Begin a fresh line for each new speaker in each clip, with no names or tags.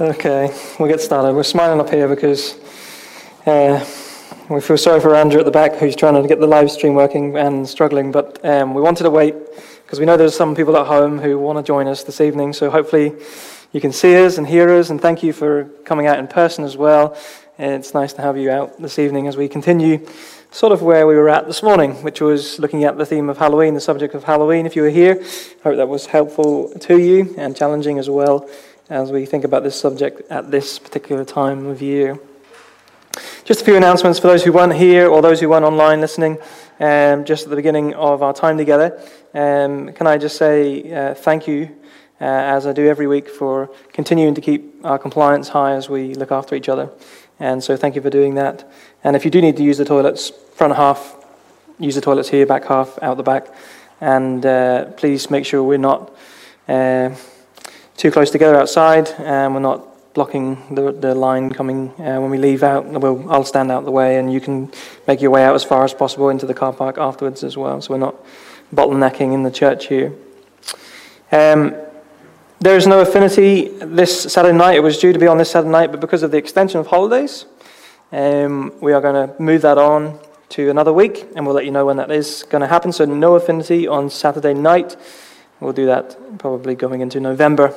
Okay, we'll get started. We're smiling up here because uh, we feel sorry for Andrew at the back who's trying to get the live stream working and struggling, but um, we wanted to wait because we know there's some people at home who want to join us this evening, so hopefully you can see us and hear us, and thank you for coming out in person as well. It's nice to have you out this evening as we continue sort of where we were at this morning, which was looking at the theme of Halloween, the subject of Halloween. If you were here, I hope that was helpful to you and challenging as well as we think about this subject at this particular time of year. Just a few announcements for those who weren't here or those who weren't online listening um, just at the beginning of our time together. Um, can I just say uh, thank you, uh, as I do every week, for continuing to keep our compliance high as we look after each other. And so thank you for doing that. And if you do need to use the toilets, front half, use the toilets here, back half, out the back. And uh, please make sure we're not uh, too close together outside and we're not blocking the, the line coming uh, when we leave out. We'll, I'll stand out the way and you can make your way out as far as possible into the car park afterwards as well. So we're not bottlenecking in the church here. Um, there is no affinity this Saturday night. It was due to be on this Saturday night, but because of the extension of holidays, um, we are going to move that on to another week, and we'll let you know when that is going to happen. So, no affinity on Saturday night. We'll do that probably going into November.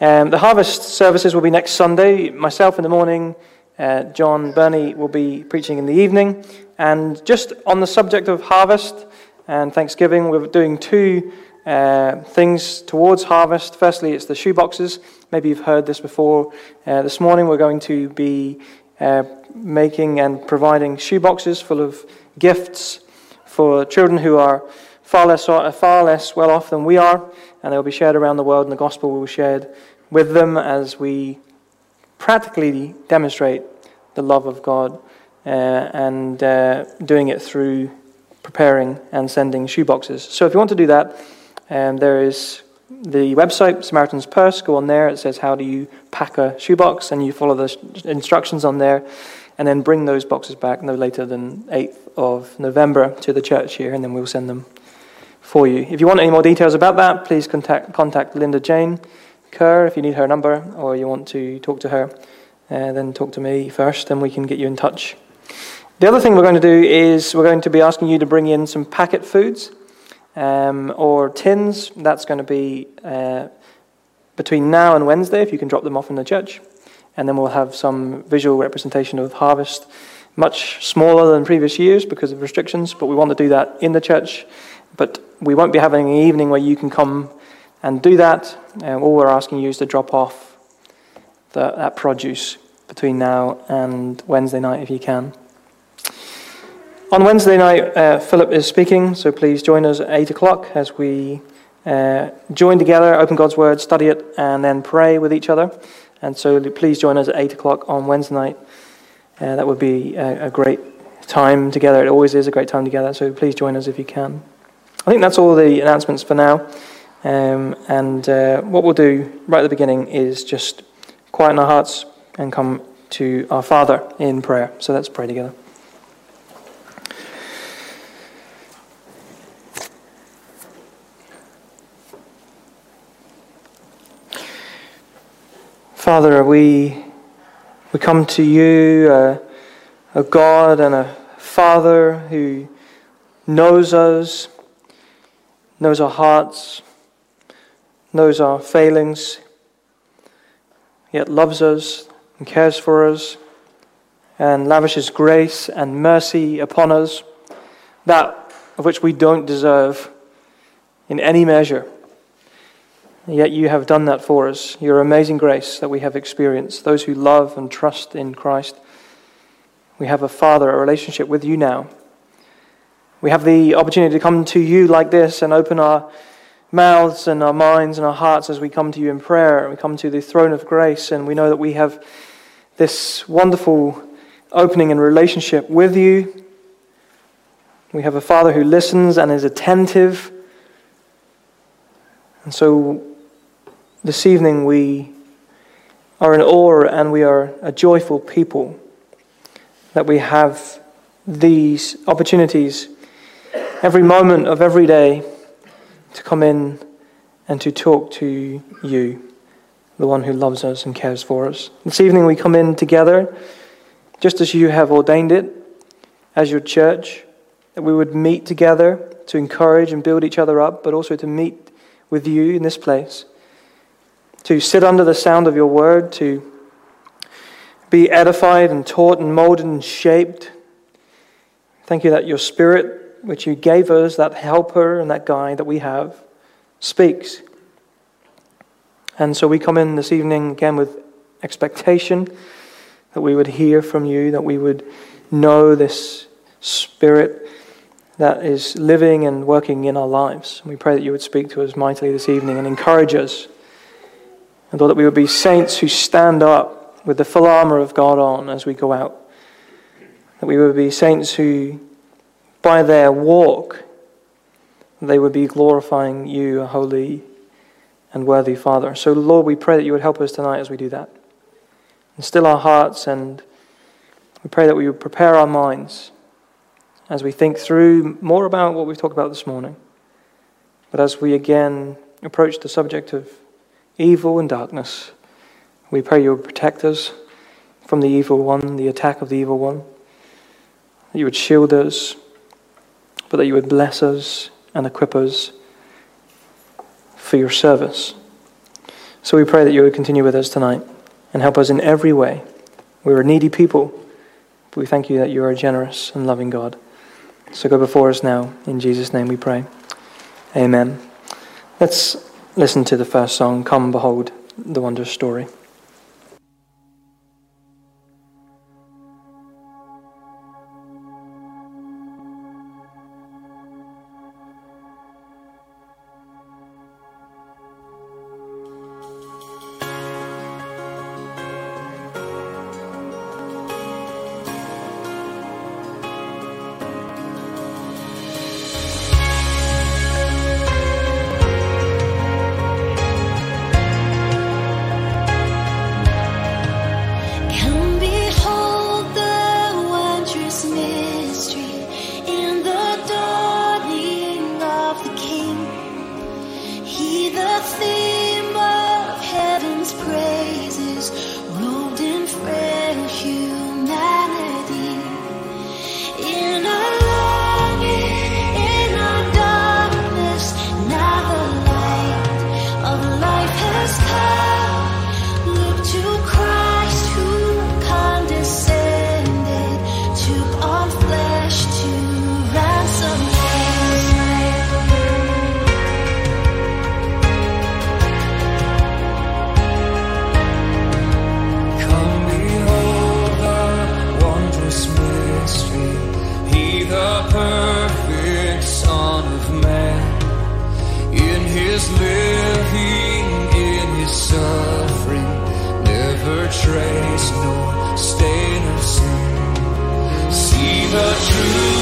Um, the harvest services will be next Sunday. Myself in the morning, uh, John Burney will be preaching in the evening. And just on the subject of harvest and Thanksgiving, we're doing two uh, things towards harvest. Firstly, it's the shoeboxes. Maybe you've heard this before. Uh, this morning, we're going to be uh, making and providing shoeboxes full of gifts for children who are far less, far less well off than we are, and they'll be shared around the world, and the gospel will be shared with them as we practically demonstrate the love of God uh, and uh, doing it through preparing and sending shoeboxes. So if you want to do that, um, there is the website, Samaritan's Purse, go on there. It says, How do you pack a shoebox? And you follow the instructions on there, and then bring those boxes back no later than 8th of November to the church here, and then we'll send them for you. If you want any more details about that, please contact, contact Linda Jane Kerr if you need her number or you want to talk to her. Uh, then talk to me first, and we can get you in touch. The other thing we're going to do is we're going to be asking you to bring in some packet foods um, or tins. That's going to be uh, between now and Wednesday, if you can drop them off in the church. And then we'll have some visual representation of harvest, much smaller than previous years because of restrictions, but we want to do that in the church. But we won't be having an evening where you can come and do that. Um, all we're asking you is to drop off the, that produce between now and Wednesday night if you can. On Wednesday night, uh, Philip is speaking, so please join us at 8 o'clock as we uh, join together, open God's Word, study it, and then pray with each other. And so please join us at 8 o'clock on Wednesday night. Uh, that would be a, a, great time together. It always is a great time together, so please join us if you can. I think that's all the announcements for now. Um, and uh, what we'll do right at the beginning is just quieten our hearts and come to our Father in prayer. So let's pray together. Father, we, we come to you, uh, a God and a Father who knows us, knows our hearts, knows our failings, yet loves us and cares for us and lavishes grace and mercy upon us, that of which we don't deserve in any measure. Yet you have done that for us, your amazing grace that we have experienced. Those who love and trust in Christ, we have a Father, a relationship with you now. We have the opportunity to come to you like this and open our mouths and our minds and our hearts as we come to you in prayer. We come to the throne of grace, and we know that we have this wonderful opening and relationship with you. We have a Father who listens and is attentive. And so this evening, we are in awe and we are a joyful people that we have these opportunities every moment of every day to come in and to talk to you the one who loves us and cares for us. This evening we come in together, just as you have ordained it, as your church, that we would meet together to encourage and build each other up, but also to meet with you in this place, to sit under the sound of your word, to be edified and taught and molded and shaped. Thank you that your spirit, which you gave us, that helper and that guide that we have, speaks and so we come in this evening again with expectation that we would hear from you, that we would know this Spirit that is living and working in our lives. We pray that you would speak to us mightily this evening and encourage us. And Lord, that we would be saints who stand up with the full armor of God on as we go out. That we would be saints who, by their walk, they would be glorifying you, a holy and worthy Father. So, Lord, we pray that you would help us tonight as we do that. And still our hearts, and we pray that we would prepare our minds as we think through more about what we've talked about this morning. But as we again approach the subject of evil and darkness, we pray you would protect us from the evil one, the attack of the evil one, that you would shield us, but that you would bless us and equip us for your service. So we pray that you would continue with us tonight and help us in every way. We're a needy people, but we thank you that you are a generous and loving God. So go before us now. In Jesus' name we pray. Amen. Let's listen to the first song, Come Behold the Wondrous Story.
Instead of ruined sinners hangs the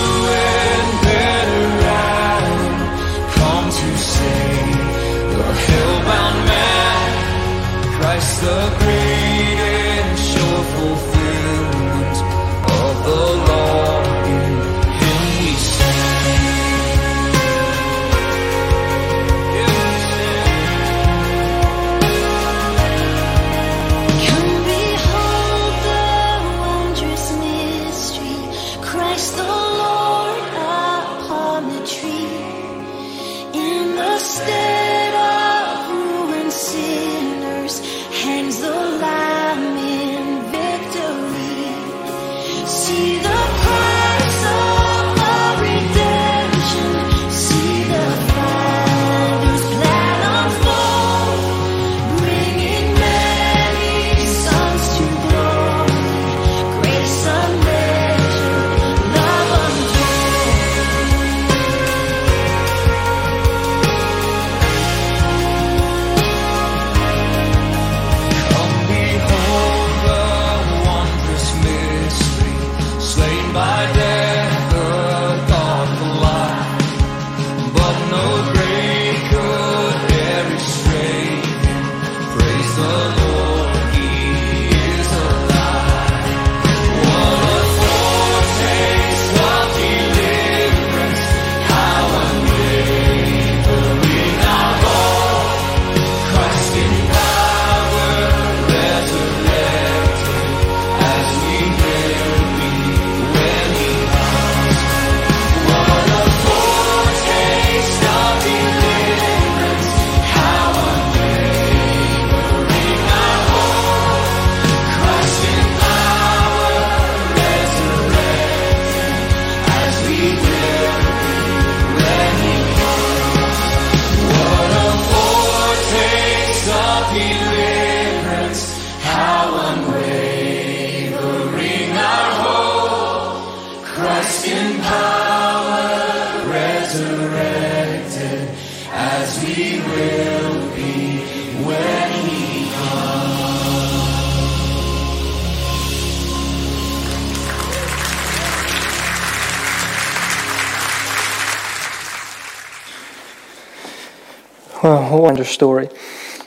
Story.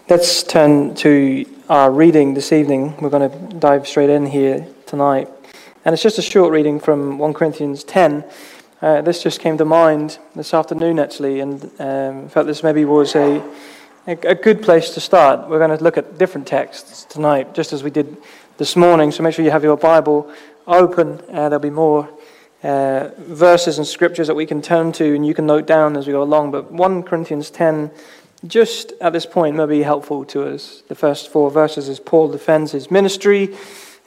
Let's turn to our reading this evening. We're going to dive straight in here tonight. And it's just a short reading from 1 Corinthians 10. Uh, this just came to mind this afternoon, actually, and um, felt this maybe was a, a, a good place to start. We're going to look at different texts tonight, just as we did this morning. So make sure you have your Bible open. Uh, there'll be more uh, verses and scriptures that we can turn to, and you can note down as we go along. But 1 Corinthians 10 just at this point may be helpful to us. The first four verses as Paul defends his ministry.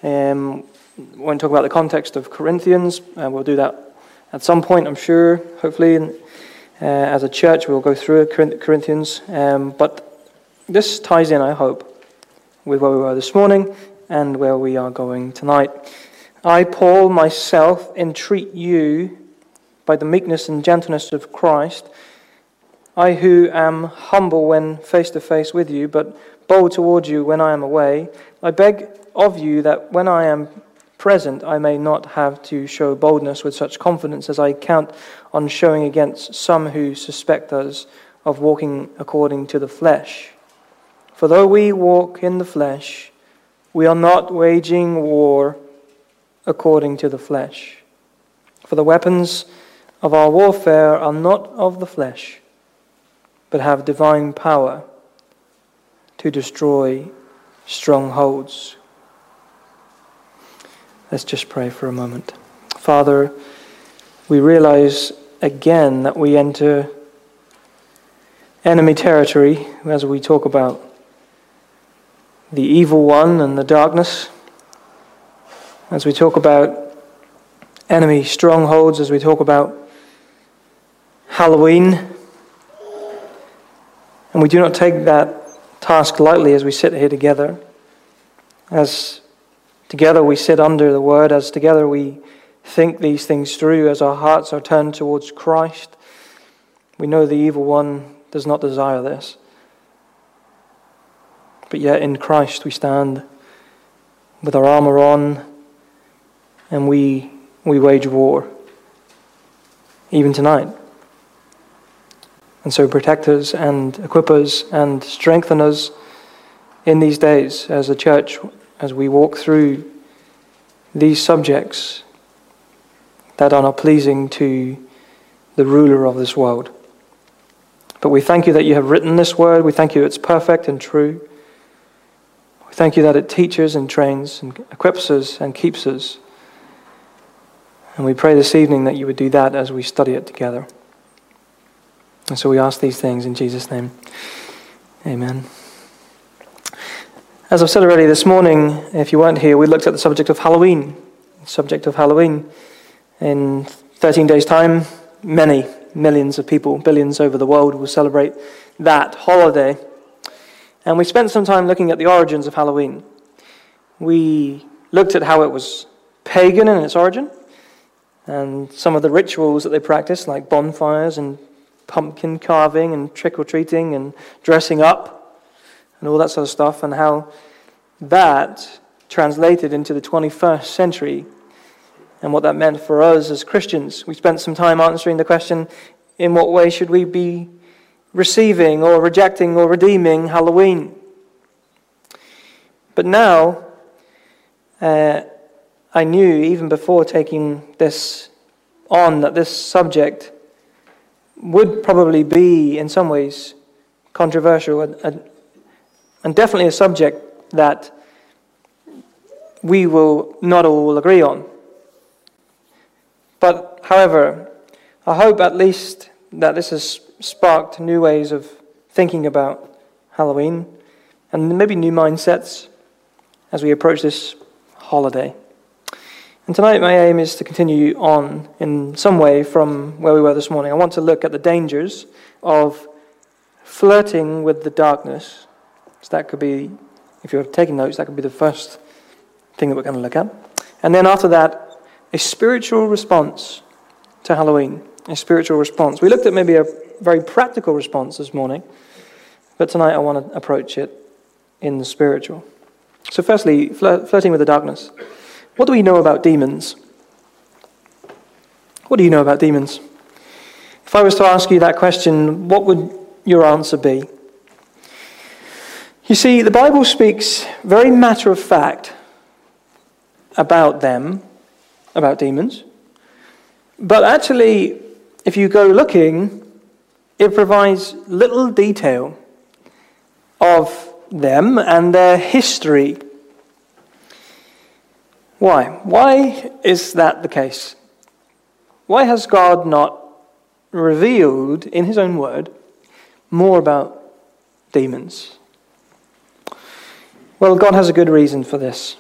Um, won't talk about the context of Corinthians. Uh, we'll do that at some point, I'm sure, hopefully. And, uh, as a church, we'll go through Corinthians. Um, but this ties in, I hope, with where we were this morning and where we are going tonight. I, Paul, myself, entreat you by the meekness and gentleness of Christ I who am humble when face to face with you, but bold towards you when I am away, I beg of you that when I am present I may not have to show boldness with such confidence as I count on showing against some who suspect us of walking according to the flesh. For though we walk in the flesh, we are not waging war according to the flesh. For the weapons of our warfare are not of the flesh but have divine power to destroy strongholds. Let's just pray for a moment. Father, we realize again that we enter enemy territory as we talk about the evil one and the darkness, as we talk about enemy strongholds, as we talk about Halloween and we do not take that task lightly as we sit here together. As together we sit under the word, as together we think these things through, as our hearts are turned towards Christ, we know the evil one does not desire this. But yet in Christ we stand with our armor on and we, we wage war, even tonight. And so protect us and equip us and strengthen us in these days as a church as we walk through these subjects that are not pleasing to the ruler of this world. But we thank you that you have written this word. We thank you it's perfect and true. We thank you that it teaches and trains and equips us and keeps us. And we pray this evening that you would do that as we study it together. And so we ask these things in Jesus' name. Amen. As I've said already this morning, if you weren't here, we looked at the subject of Halloween. The subject of Halloween. In 13 days' time, many, millions of people, billions over the world, will celebrate that holiday. And we spent some time looking at the origins of Halloween. We looked at how it was pagan in its origin, and some of the rituals that they practiced, like bonfires and pumpkin carving and trick or treating and dressing up and all that sort of stuff, and how that translated into the 21st century and what that meant for us as Christians. We spent some time answering the question in what way should we be receiving or rejecting or redeeming Halloween? But now, uh, I knew even before taking this on that this subject would probably be, in some ways, controversial and, and definitely a subject that we will not all agree on. But, however, I hope at least that this has sparked new ways of thinking about Halloween and maybe new mindsets as we approach this holiday. And tonight, my aim is to continue on in some way from where we were this morning. I want to look at the dangers of flirting with the darkness. So, that could be, if you're taking notes, that could be the first thing that we're going to look at. And then after that, a spiritual response to Halloween. a spiritual response. We looked at maybe a very practical response this morning, but tonight I want to approach it in the spiritual. So, firstly, flirting with the darkness. What do we know about demons? What do you know about demons? If I was to ask you that question, what would your answer be? You see, the Bible speaks very matter of fact about them, about demons. But actually, if you go looking, it provides little detail of them and their history. Why? Why is that the case? Why has God not revealed in His own word more about demons? Well, God has a good reason for this,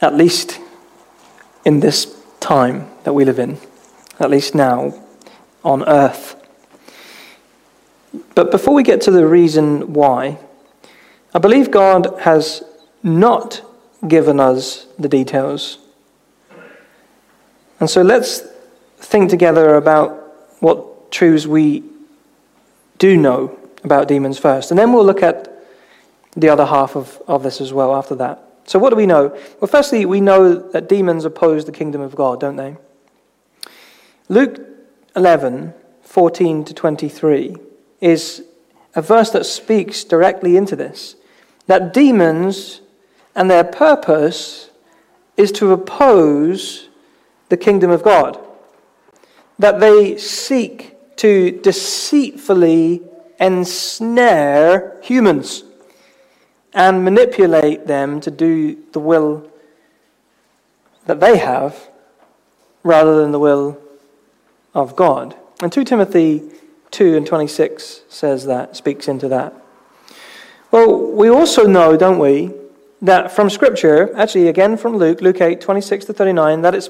at least in this time that we live in, at least now on earth. But before we get to the reason why, I believe God has not given us the details. And so let's think together about what truths we do know about demons first. And then we'll look at the other half of, of this as well after that. So, what do we know? Well, firstly, we know that demons oppose the kingdom of God, don't they? Luke 11, 14 to 23 is a verse that speaks directly into this. That demons and their purpose is to oppose the kingdom of God. That they seek to deceitfully ensnare humans and manipulate them to do the will that they have rather than the will of God. And 2 Timothy 2 and 26 says that, speaks into that. Well, we also know, don't we, that from Scripture, actually again from Luke, Luke 8, 26 to 39, that it's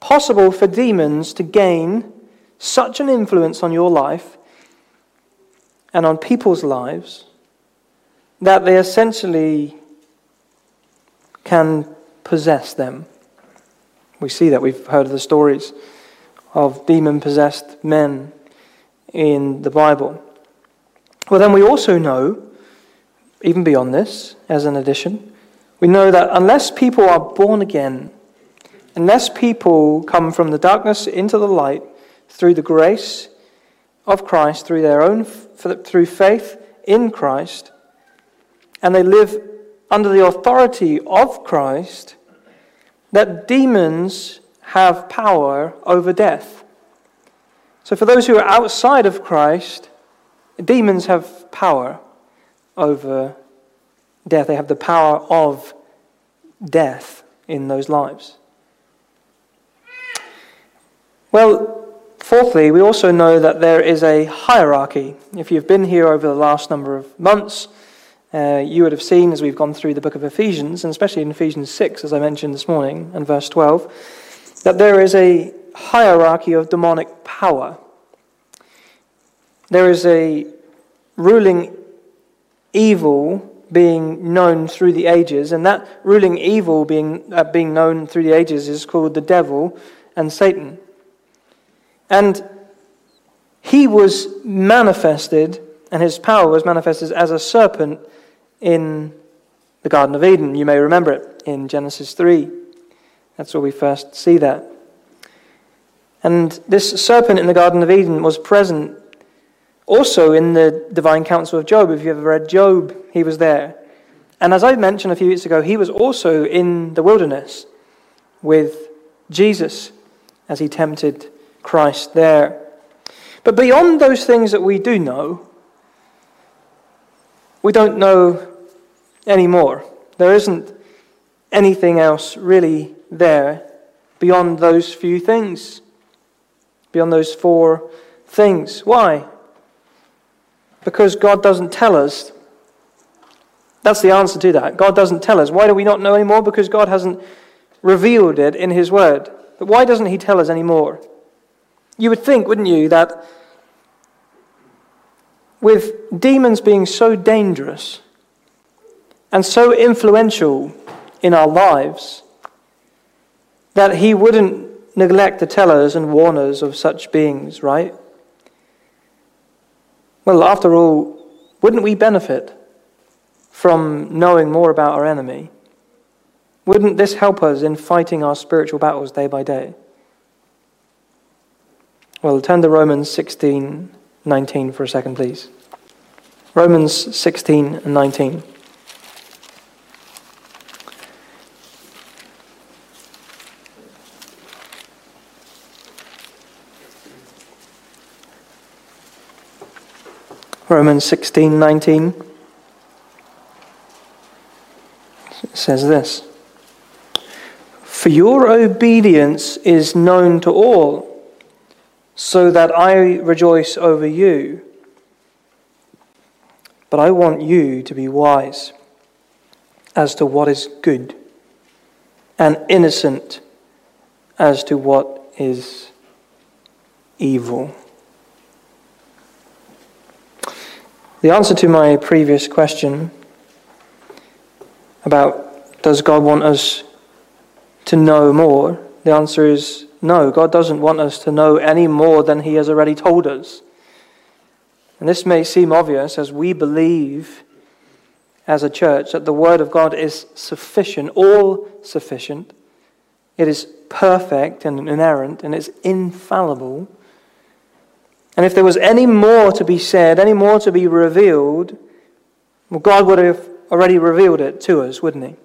possible for demons to gain such an influence on your life and on people's lives that they essentially can possess them. We see that. We've heard of the stories of demon possessed men in the Bible. Well, then we also know, even beyond this, as an addition, we know that unless people are born again, unless people come from the darkness into the light through the grace of Christ, through their own, through faith in Christ, and they live under the authority of Christ, that demons have power over death. So, for those who are outside of Christ, demons have power over death. They have the power of death in those lives. Well, fourthly, we also know that there is a hierarchy. If you've been here over the last number of months, uh, you would have seen as we've gone through the book of Ephesians, and especially in Ephesians 6, as I mentioned this morning, and verse 12, that there is a hierarchy of demonic power. There is a ruling evil being known through the ages, and that ruling evil being, uh, being known through the ages is called the devil and Satan. And he was manifested, and his power was manifested as a serpent in the Garden of Eden. You may remember it in Genesis 3. That's where we first see that. And this serpent in the Garden of Eden was present also in the divine council of Job. If you ever read Job, he was there. And as I mentioned a few weeks ago, he was also in the wilderness with Jesus as he tempted Christ there. But beyond those things that we do know, we don't know anymore. There isn't anything else really there beyond those few things, beyond those four things. Why? Because God doesn't tell us. That's the answer to that. God doesn't tell us. Why do we not know anymore? Because God hasn't revealed it in His Word. But why doesn't He tell us anymore? You would think, wouldn't you, that with demons being so dangerous and so influential in our lives, that He wouldn't neglect to tell us and warn us of such beings, right? Well, after all, wouldn't we benefit from knowing more about our enemy? Wouldn't this help us in fighting our spiritual battles day by day? Well, turn to Romans 16 19 for a second, please. Romans 16 and 19. Romans 16 19 says this For your obedience is known to all, so that I rejoice over you. But I want you to be wise as to what is good, and innocent as to what is evil. The answer to my previous question about does God want us to know more, the answer is no. God doesn't want us to know any more than He has already told us. And this may seem obvious as we believe as a church that the Word of God is sufficient, all sufficient. It is perfect and inerrant, and it's infallible. And if there was any more to be said, any more to be revealed, well, God would have already revealed it to us, wouldn't He?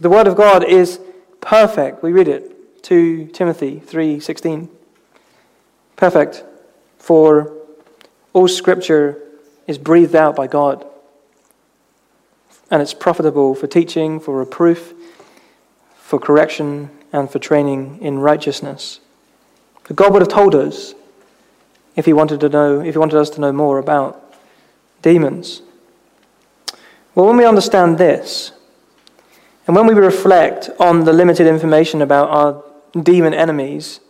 The Word of God is perfect. We read it, 2 Timothy 3:16. Perfect, for all Scripture is breathed out by God, and it's profitable for teaching, for reproof, for correction, and for training in righteousness. But God would have told us if he wanted to know, if he wanted us to know more about demons. Well, when we understand this, and when we reflect on the limited information about our demon enemies,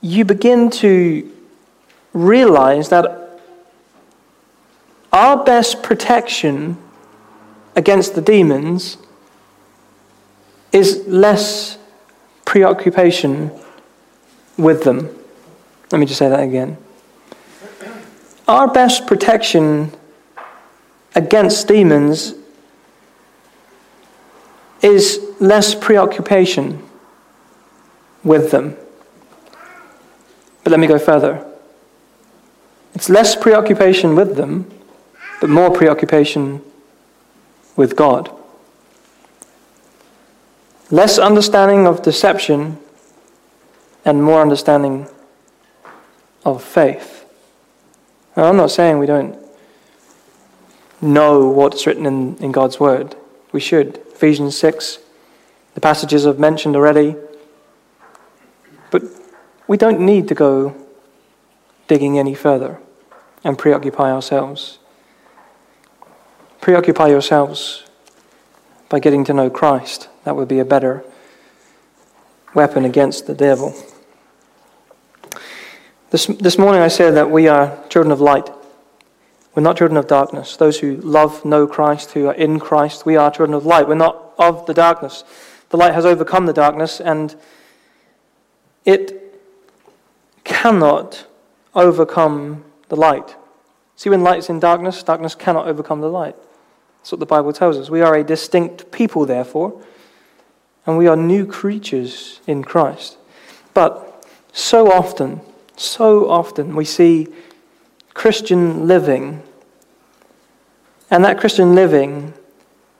you begin to realize that our best protection against the demons is less preoccupation with them. Let me just say that again. Our best protection against demons is less preoccupation with them. But let me go further. It's less preoccupation with them, but more preoccupation with God. Less understanding of deception and more understanding of faith. Now, I'm not saying we don't know what's written in, in God's Word. We should. Ephesians 6, the passages I've mentioned already. But we don't need to go digging any further and preoccupy ourselves. Preoccupy yourselves by getting to know Christ. That would be a better weapon against the devil. This, this morning I said that we are children of light. We're not children of darkness. Those who love, know Christ, who are in Christ, we are children of light. We're not of the darkness. The light has overcome the darkness, and it cannot overcome the light. See, when light's in darkness, darkness cannot overcome the light. That's what the Bible tells us. We are a distinct people, therefore, and we are new creatures in Christ. But so often, so often we see Christian living, and that Christian living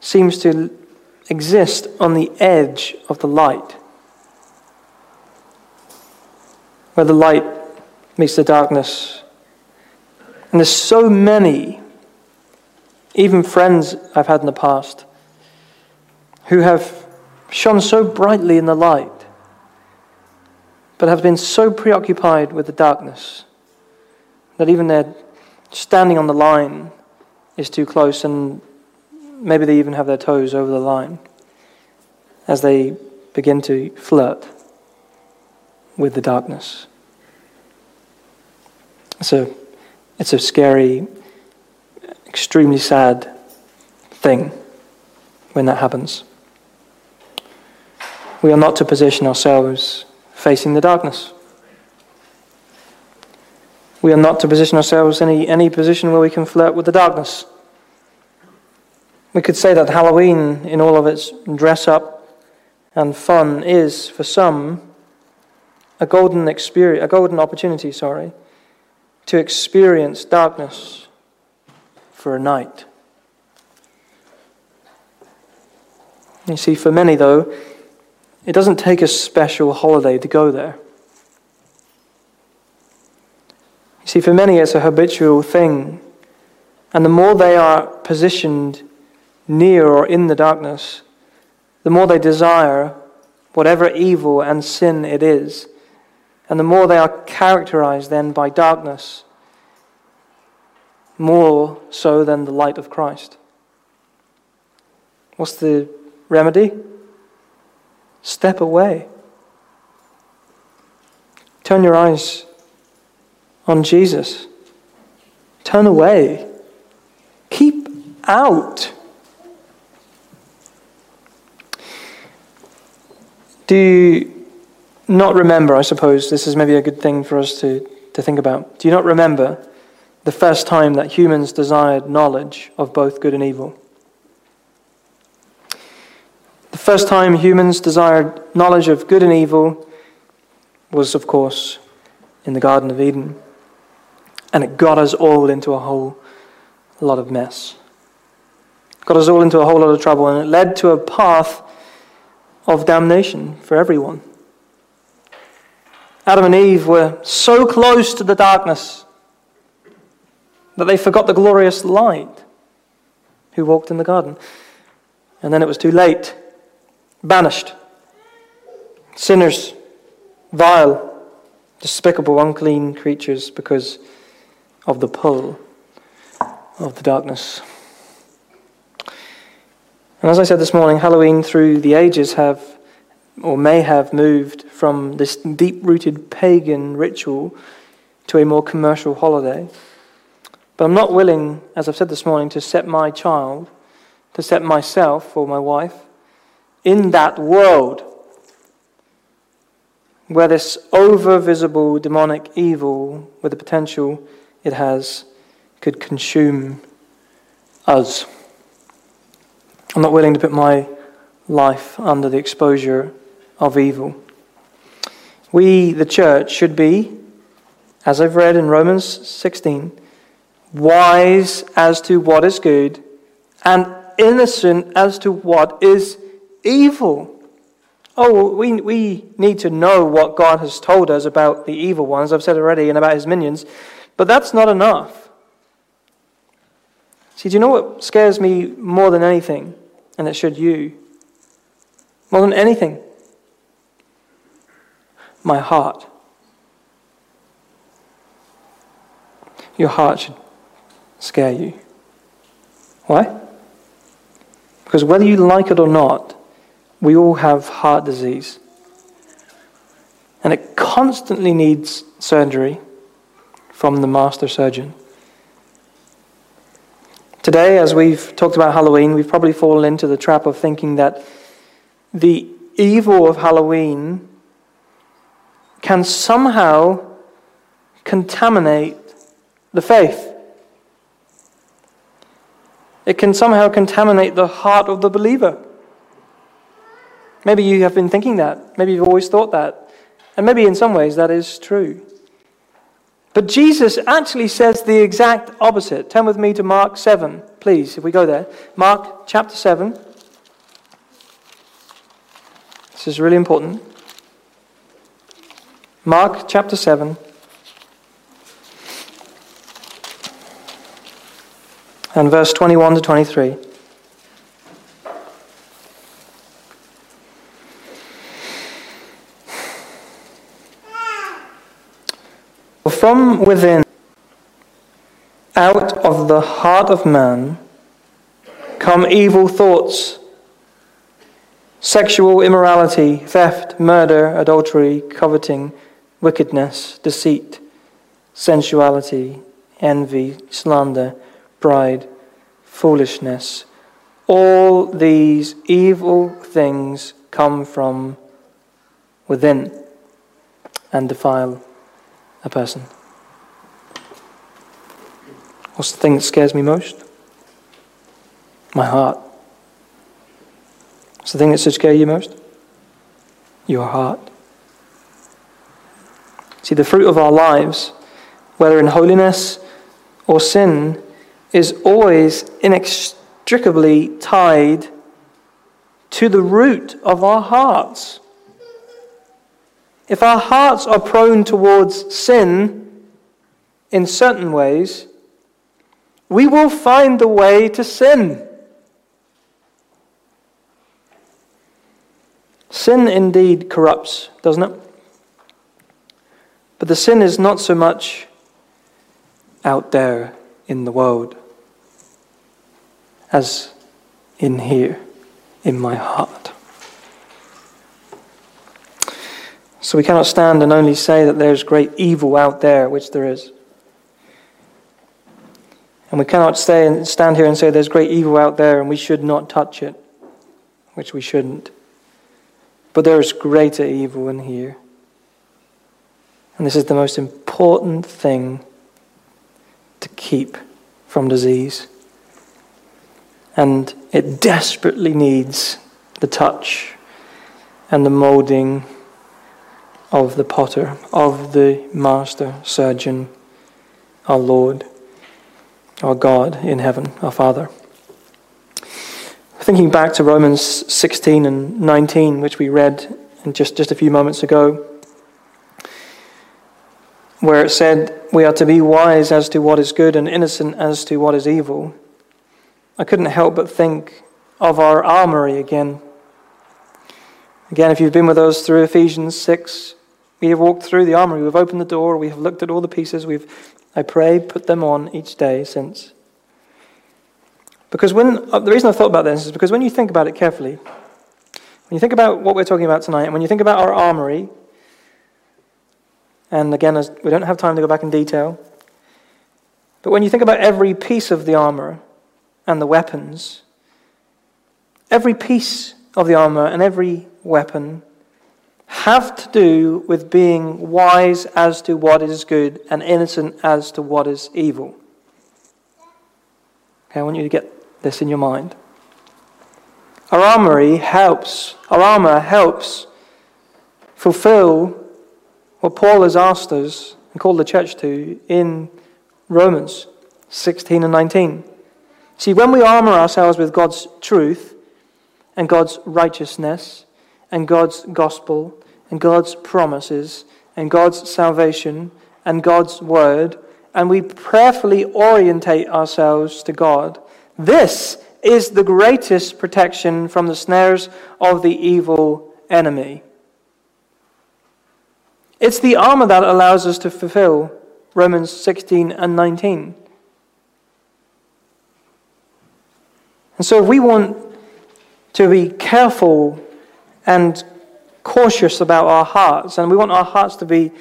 seems to exist on the edge of the light, where the light meets the darkness. And there's so many, even friends I've had in the past, who have shone so brightly in the light but have been so preoccupied with the darkness that even their standing on the line is too close, and maybe they even have their toes over the line as they begin to flirt with the darkness. It's a, it's a scary, extremely sad thing when that happens. we are not to position ourselves facing the darkness. We are not to position ourselves in any, any position where we can flirt with the darkness. We could say that Halloween, in all of its dress up and fun, is, for some, a golden experience, a golden opportunity, sorry, to experience darkness for a night. You see, for many, though, it doesn't take a special holiday to go there. You see, for many, it's a habitual thing. And the more they are positioned near or in the darkness, the more they desire whatever evil and sin it is. And the more they are characterized then by darkness, more so than the light of Christ. What's the remedy? Step away. Turn your eyes on Jesus. Turn away. Keep out. Do you not remember, I suppose, this is maybe a good thing for us to, to think about. Do you not remember the first time that humans desired knowledge of both good and evil? The first time humans desired knowledge of good and evil was, of course, in the Garden of Eden. And it got us all into a whole lot of mess. Got us all into a whole lot of trouble, and it led to a path of damnation for everyone. Adam and Eve were so close to the darkness that they forgot the glorious light who walked in the garden. And then it was too late banished. Sinners, vile, despicable, unclean creatures because of the pull of the darkness. And as I said this morning, Halloween through the ages have or may have moved from this deep rooted pagan ritual to a more commercial holiday. But I'm not willing, as I've said this morning, to set my child, to set myself or my wife in that world where this over visible demonic evil, with the potential it has, could consume us. I'm not willing to put my life under the exposure of evil. We, the church, should be, as I've read in Romans 16, wise as to what is good and innocent as to what is evil. Oh, we, we need to know what God has told us about the evil ones, I've said already, and about his minions, but that's not enough. See, do you know what scares me more than anything? And it should you. More than anything. My heart. Your heart should scare you. Why? Because whether you like it or not, we all have heart disease. And it constantly needs surgery from the master surgeon. Today, as we've talked about Halloween, we've probably fallen into the trap of thinking that the evil of Halloween can somehow contaminate the faith. It can somehow contaminate the heart of the believer. Maybe you have been thinking that. Maybe you've always thought that. And maybe in some ways that is true. But Jesus actually says the exact opposite. Turn with me to Mark 7, please, if we go there. Mark chapter 7. This is really important. Mark chapter 7. And verse 21 to 23. From within, out of the heart of man, come evil thoughts, sexual immorality, theft, murder, adultery, coveting, wickedness, deceit, sensuality, envy, slander, pride, foolishness. All these evil things come from within and defile a person. What's the thing that scares me most? My heart. What's the thing that should scare you most? Your heart. See, the fruit of our lives, whether in holiness or sin, is always inextricably tied to the root of our hearts. If our hearts are prone towards sin in certain ways, we will find the way to sin. Sin indeed corrupts, doesn't it? But the sin is not so much out there in the world as in here, in my heart. So we cannot stand and only say that there's great evil out there, which there is. And we cannot stay and stand here and say there's great evil out there and we should not touch it, which we shouldn't. But there is greater evil in here. And this is the most important thing to keep from disease. And it desperately needs the touch and the molding of the potter, of the master surgeon, our Lord our God in heaven, our Father. Thinking back to Romans 16 and 19, which we read just, just a few moments ago, where it said, We are to be wise as to what is good and innocent as to what is evil. I couldn't help but think of our armory again. Again, if you've been with us through Ephesians 6, we have walked through the armory. We've opened the door. We have looked at all the pieces. We've I pray, put them on each day since. Because when, uh, the reason I thought about this is because when you think about it carefully, when you think about what we're talking about tonight, and when you think about our armory, and again, as we don't have time to go back in detail, but when you think about every piece of the armor and the weapons, every piece of the armor and every weapon have to do with being wise as to what is good and innocent as to what is evil. Okay, I want you to get this in your mind. Our armory helps, our armor helps fulfill what Paul has asked us and called the church to in Romans 16 and 19. See, when we armor ourselves with God's truth and God's righteousness, and God's gospel and God's promises and God's salvation and God's word, and we prayerfully orientate ourselves to God, this is the greatest protection from the snares of the evil enemy. It's the armor that allows us to fulfill Romans 16 and 19. And so, if we want to be careful and cautious about our hearts, and we want our hearts to be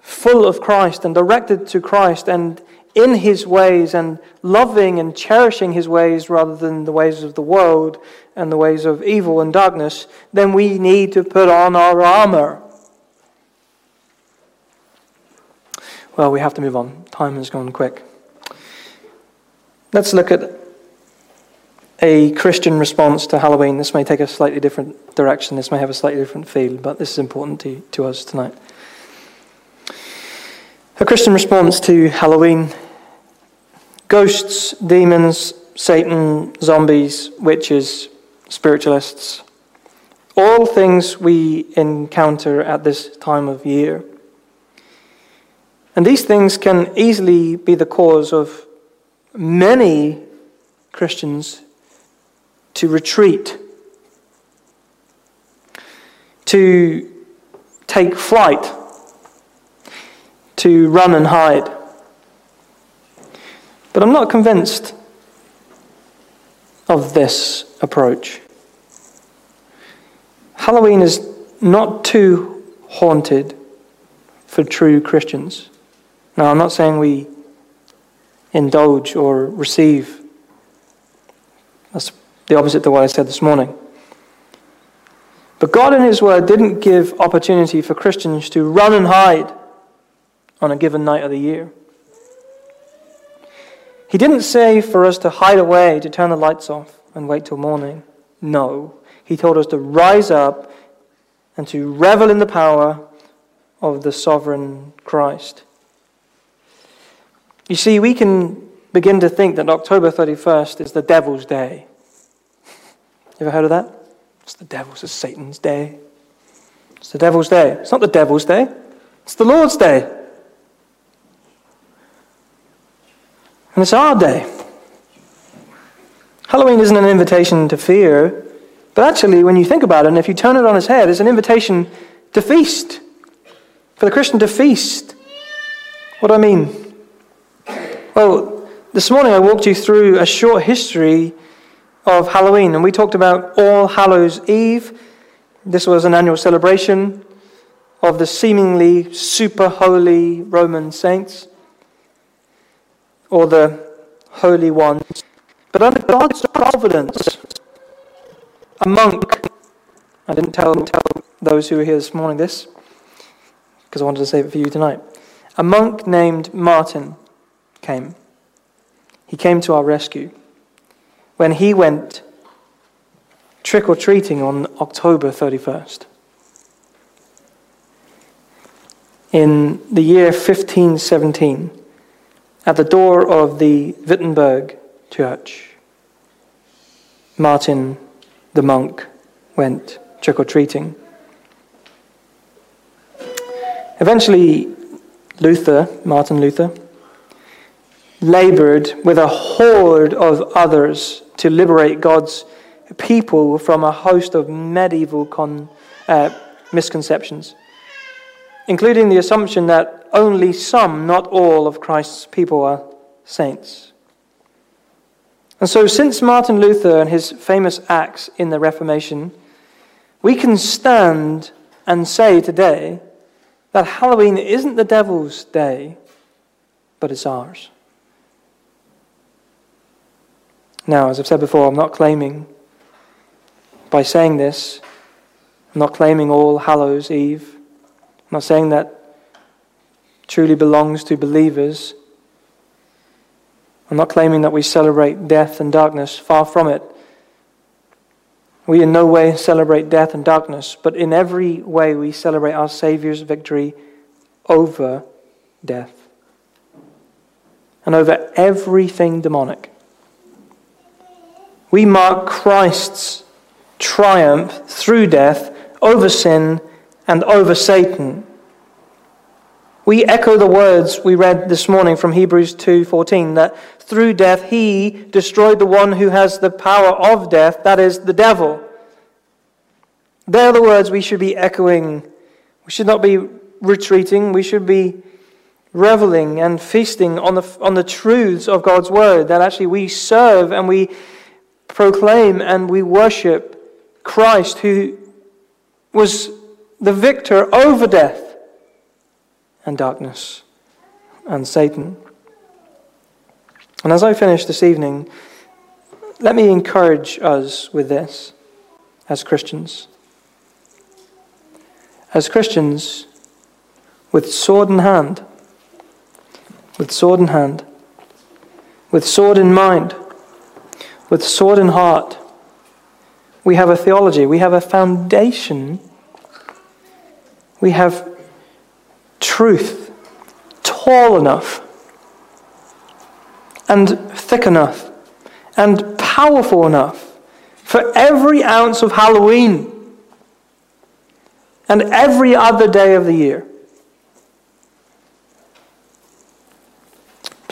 full of Christ and directed to Christ and in His ways and loving and cherishing His ways rather than the ways of the world and the ways of evil and darkness, then we need to put on our armor. Well, we have to move on. Time has gone quick. Let's look at a Christian response to Halloween. This may take a slightly different direction, this may have a slightly different feel, but this is important to, to us tonight. A Christian response to Halloween ghosts, demons, Satan, zombies, witches, spiritualists, all things we encounter at this time of year. And these things can easily be the cause of many Christians to retreat, to take flight, to run and hide. But I'm not convinced of this approach. Halloween is not too haunted for true Christians. Now, I'm not saying we indulge or receive. The opposite to what I said this morning. But God in His Word didn't give opportunity for Christians to run and hide on a given night of the year. He didn't say for us to hide away, to turn the lights off and wait till morning. No. He told us to rise up and to revel in the power of the sovereign Christ. You see, we can begin to think that October 31st is the devil's day. You ever heard of that? It's the devil's, it's Satan's day. It's the devil's day. It's not the devil's day, it's the Lord's day. And it's our day. Halloween isn't an invitation to fear, but actually, when you think about it, and if you turn it on its head, it's an invitation to feast. For the Christian to feast. What do I mean? Well, this morning I walked you through a short history of Halloween, and we talked about All Hallows Eve. This was an annual celebration of the seemingly super holy Roman saints or the holy ones. But under God's providence, a monk, I didn't tell, tell those who were here this morning this, because I wanted to save it for you tonight. A monk named Martin came. He came to our rescue when he went trick or treating on October 31st. In the year 1517, at the door of the Wittenberg church, Martin the monk went trick or treating. Eventually, Luther, Martin Luther, labored with a horde of others to liberate God's people from a host of medieval con, uh, misconceptions, including the assumption that only some, not all, of Christ's people are saints. And so, since Martin Luther and his famous acts in the Reformation, we can stand and say today that Halloween isn't the devil's day, but it's ours. Now, as I've said before, I'm not claiming, by saying this, I'm not claiming All Hallows Eve. I'm not saying that truly belongs to believers. I'm not claiming that we celebrate death and darkness, far from it. We in no way celebrate death and darkness, but in every way we celebrate our Savior's victory over death and over everything demonic. We mark Christ's triumph through death over sin and over Satan. We echo the words we read this morning from Hebrews 2:14 that through death he destroyed the one who has the power of death, that is the devil. They're the words we should be echoing. We should not be retreating, we should be reveling and feasting on the, on the truths of God's word, that actually we serve and we proclaim and we worship Christ who was the victor over death and darkness and Satan. And as I finish this evening, let me encourage us with this as Christians. As Christians, with sword in hand, with sword in hand, with sword in mind, with sword in heart, we have a theology, we have a foundation, we have truth tall enough and thick enough and powerful enough for every ounce of Halloween and every other day of the year.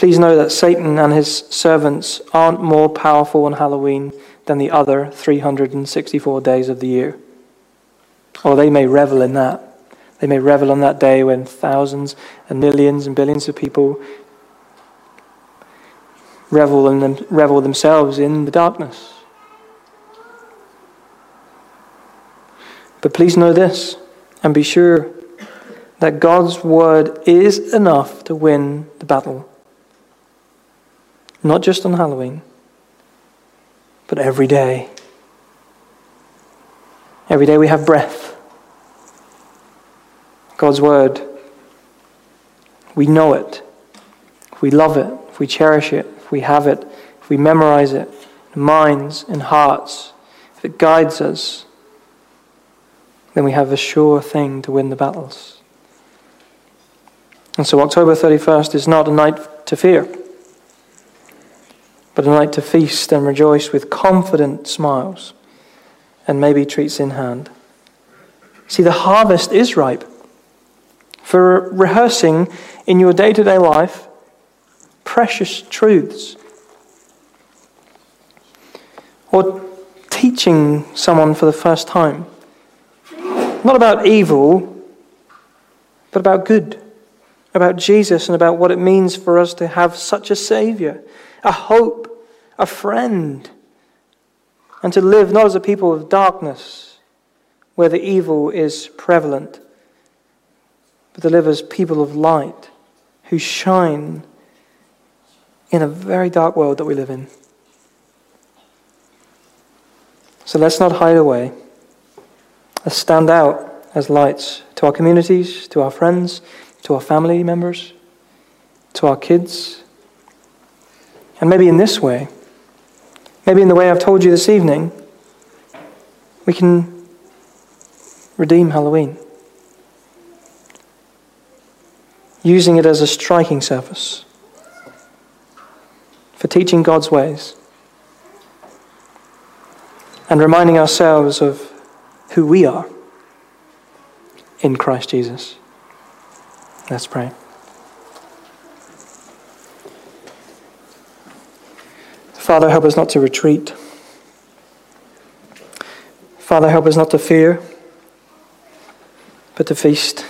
Please know that Satan and his servants aren't more powerful on Halloween than the other 364 days of the year. Or they may revel in that. They may revel on that day when thousands and millions and billions of people revel, in them, revel themselves in the darkness. But please know this and be sure that God's word is enough to win the battle. Not just on Halloween, but every day. Every day we have breath. God's Word. We know it. We love it, we cherish it, we have it, we memorize it, in minds and hearts, if it guides us, then we have a sure thing to win the battles. And so October 31st is not a night to fear, but night to feast and rejoice with confident smiles and maybe treats in hand. See, the harvest is ripe for rehearsing in your day to day life precious truths or teaching someone for the first time. Not about evil, but about good, about Jesus and about what it means for us to have such a Savior, a hope, a friend, and to live not as a people of darkness where the evil is prevalent, but to live as people of light who shine in a very dark world that we live in. So let's not hide away. Let's stand out as lights to our communities, to our friends, to our family members, to our kids. And maybe in this way, maybe in the way I've told you this evening, we can redeem Halloween. Using it as a striking surface for teaching God's ways and reminding ourselves of who we are in Christ Jesus. Let's pray. Father, help us not to retreat. Father, help us not to fear, but to feast.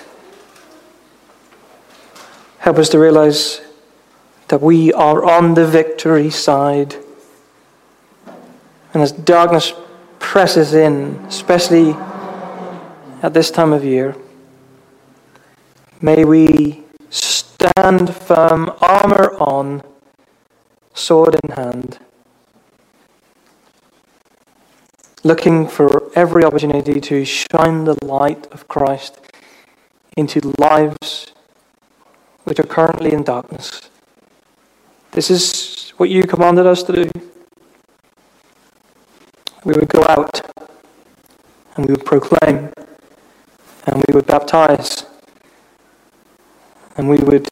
Help us to realize that we are on the victory side. And as darkness presses in, especially at this time of year. May we stand firm, armor on, sword in hand, looking for every opportunity to shine the light of Christ into lives which are currently in darkness. This is what you commanded us to do we would go out and we would proclaim and we would baptize and we would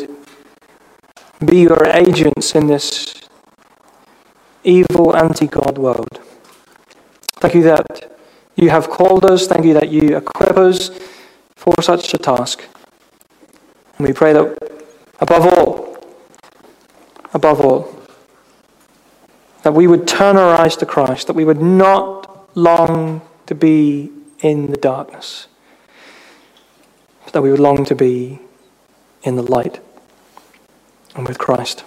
be your agents in this evil anti God world. Thank you that you have called us. Thank you that you equip us for such a task. And we pray that above all, above all, that we would turn our eyes to Christ, that we would not long to be in the darkness, but that we would long to be in the light and with Christ.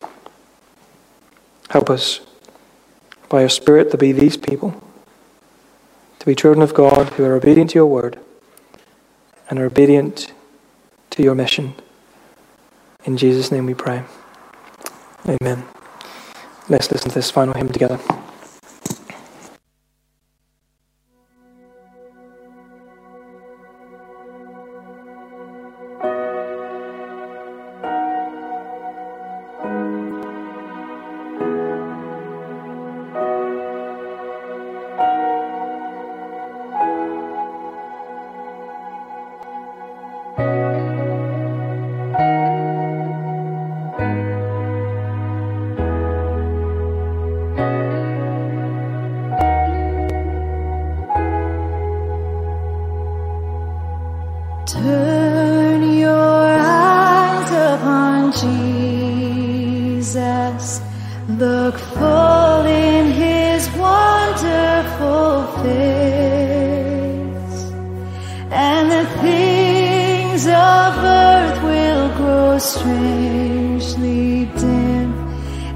Help us by your Spirit to be these people, to be children of God who are obedient to your word and are obedient to your mission. In Jesus' name we pray. Amen. Let's listen to this final hymn together.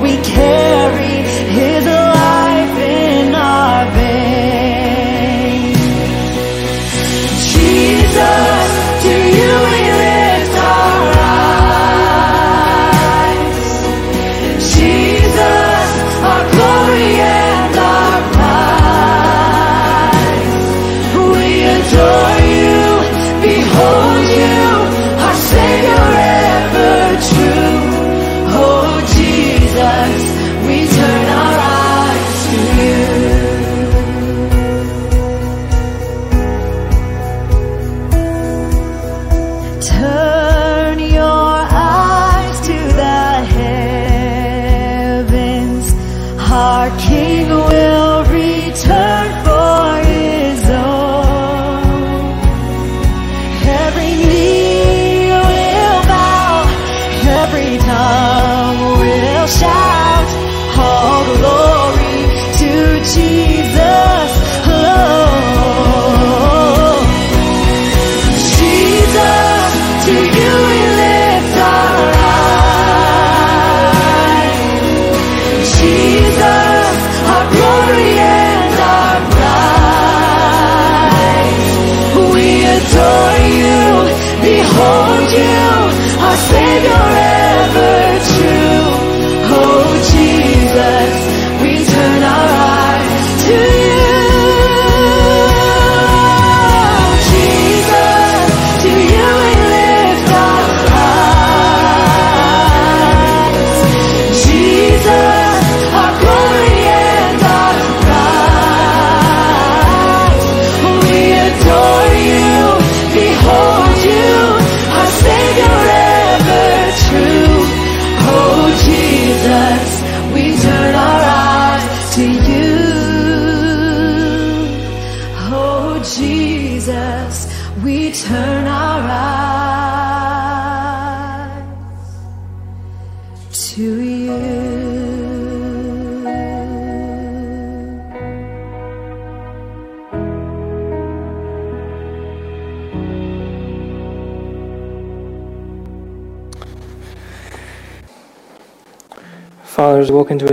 we carry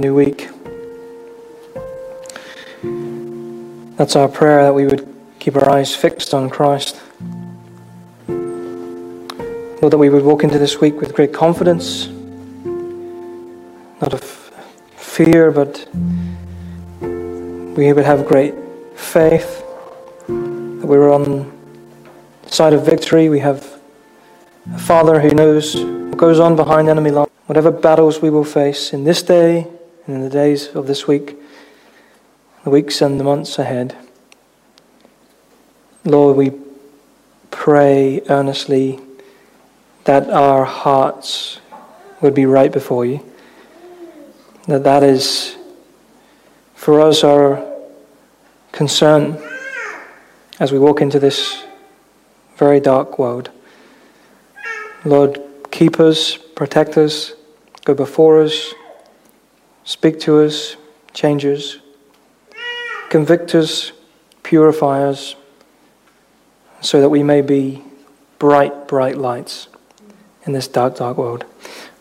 new week, that's our prayer that we would keep our eyes fixed on Christ. Lord, that we would walk into this week with great confidence, not of fear, but we would have great faith that we were on the side of victory. We have a Father who knows what goes on behind enemy lines. Whatever battles we will face in this day and in the days of this week, the weeks and the months ahead, Lord, we pray earnestly that our hearts would be right before you. That that is for us our concern as we walk into this very dark world. Lord, keep us, protect us, go before us, Speak to us, change us, convict us, purify us, so that we may be bright, bright lights in this dark, dark world.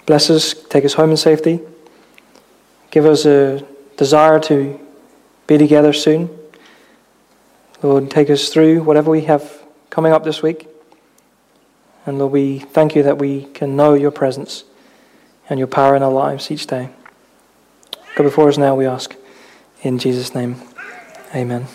Bless us, take us home in safety. Give us a desire to be together soon. Lord, take us through whatever we have coming up this week. And Lord, we thank you that we can know your presence and your power in our lives each day. So before us now, we ask. In Jesus' name, amen.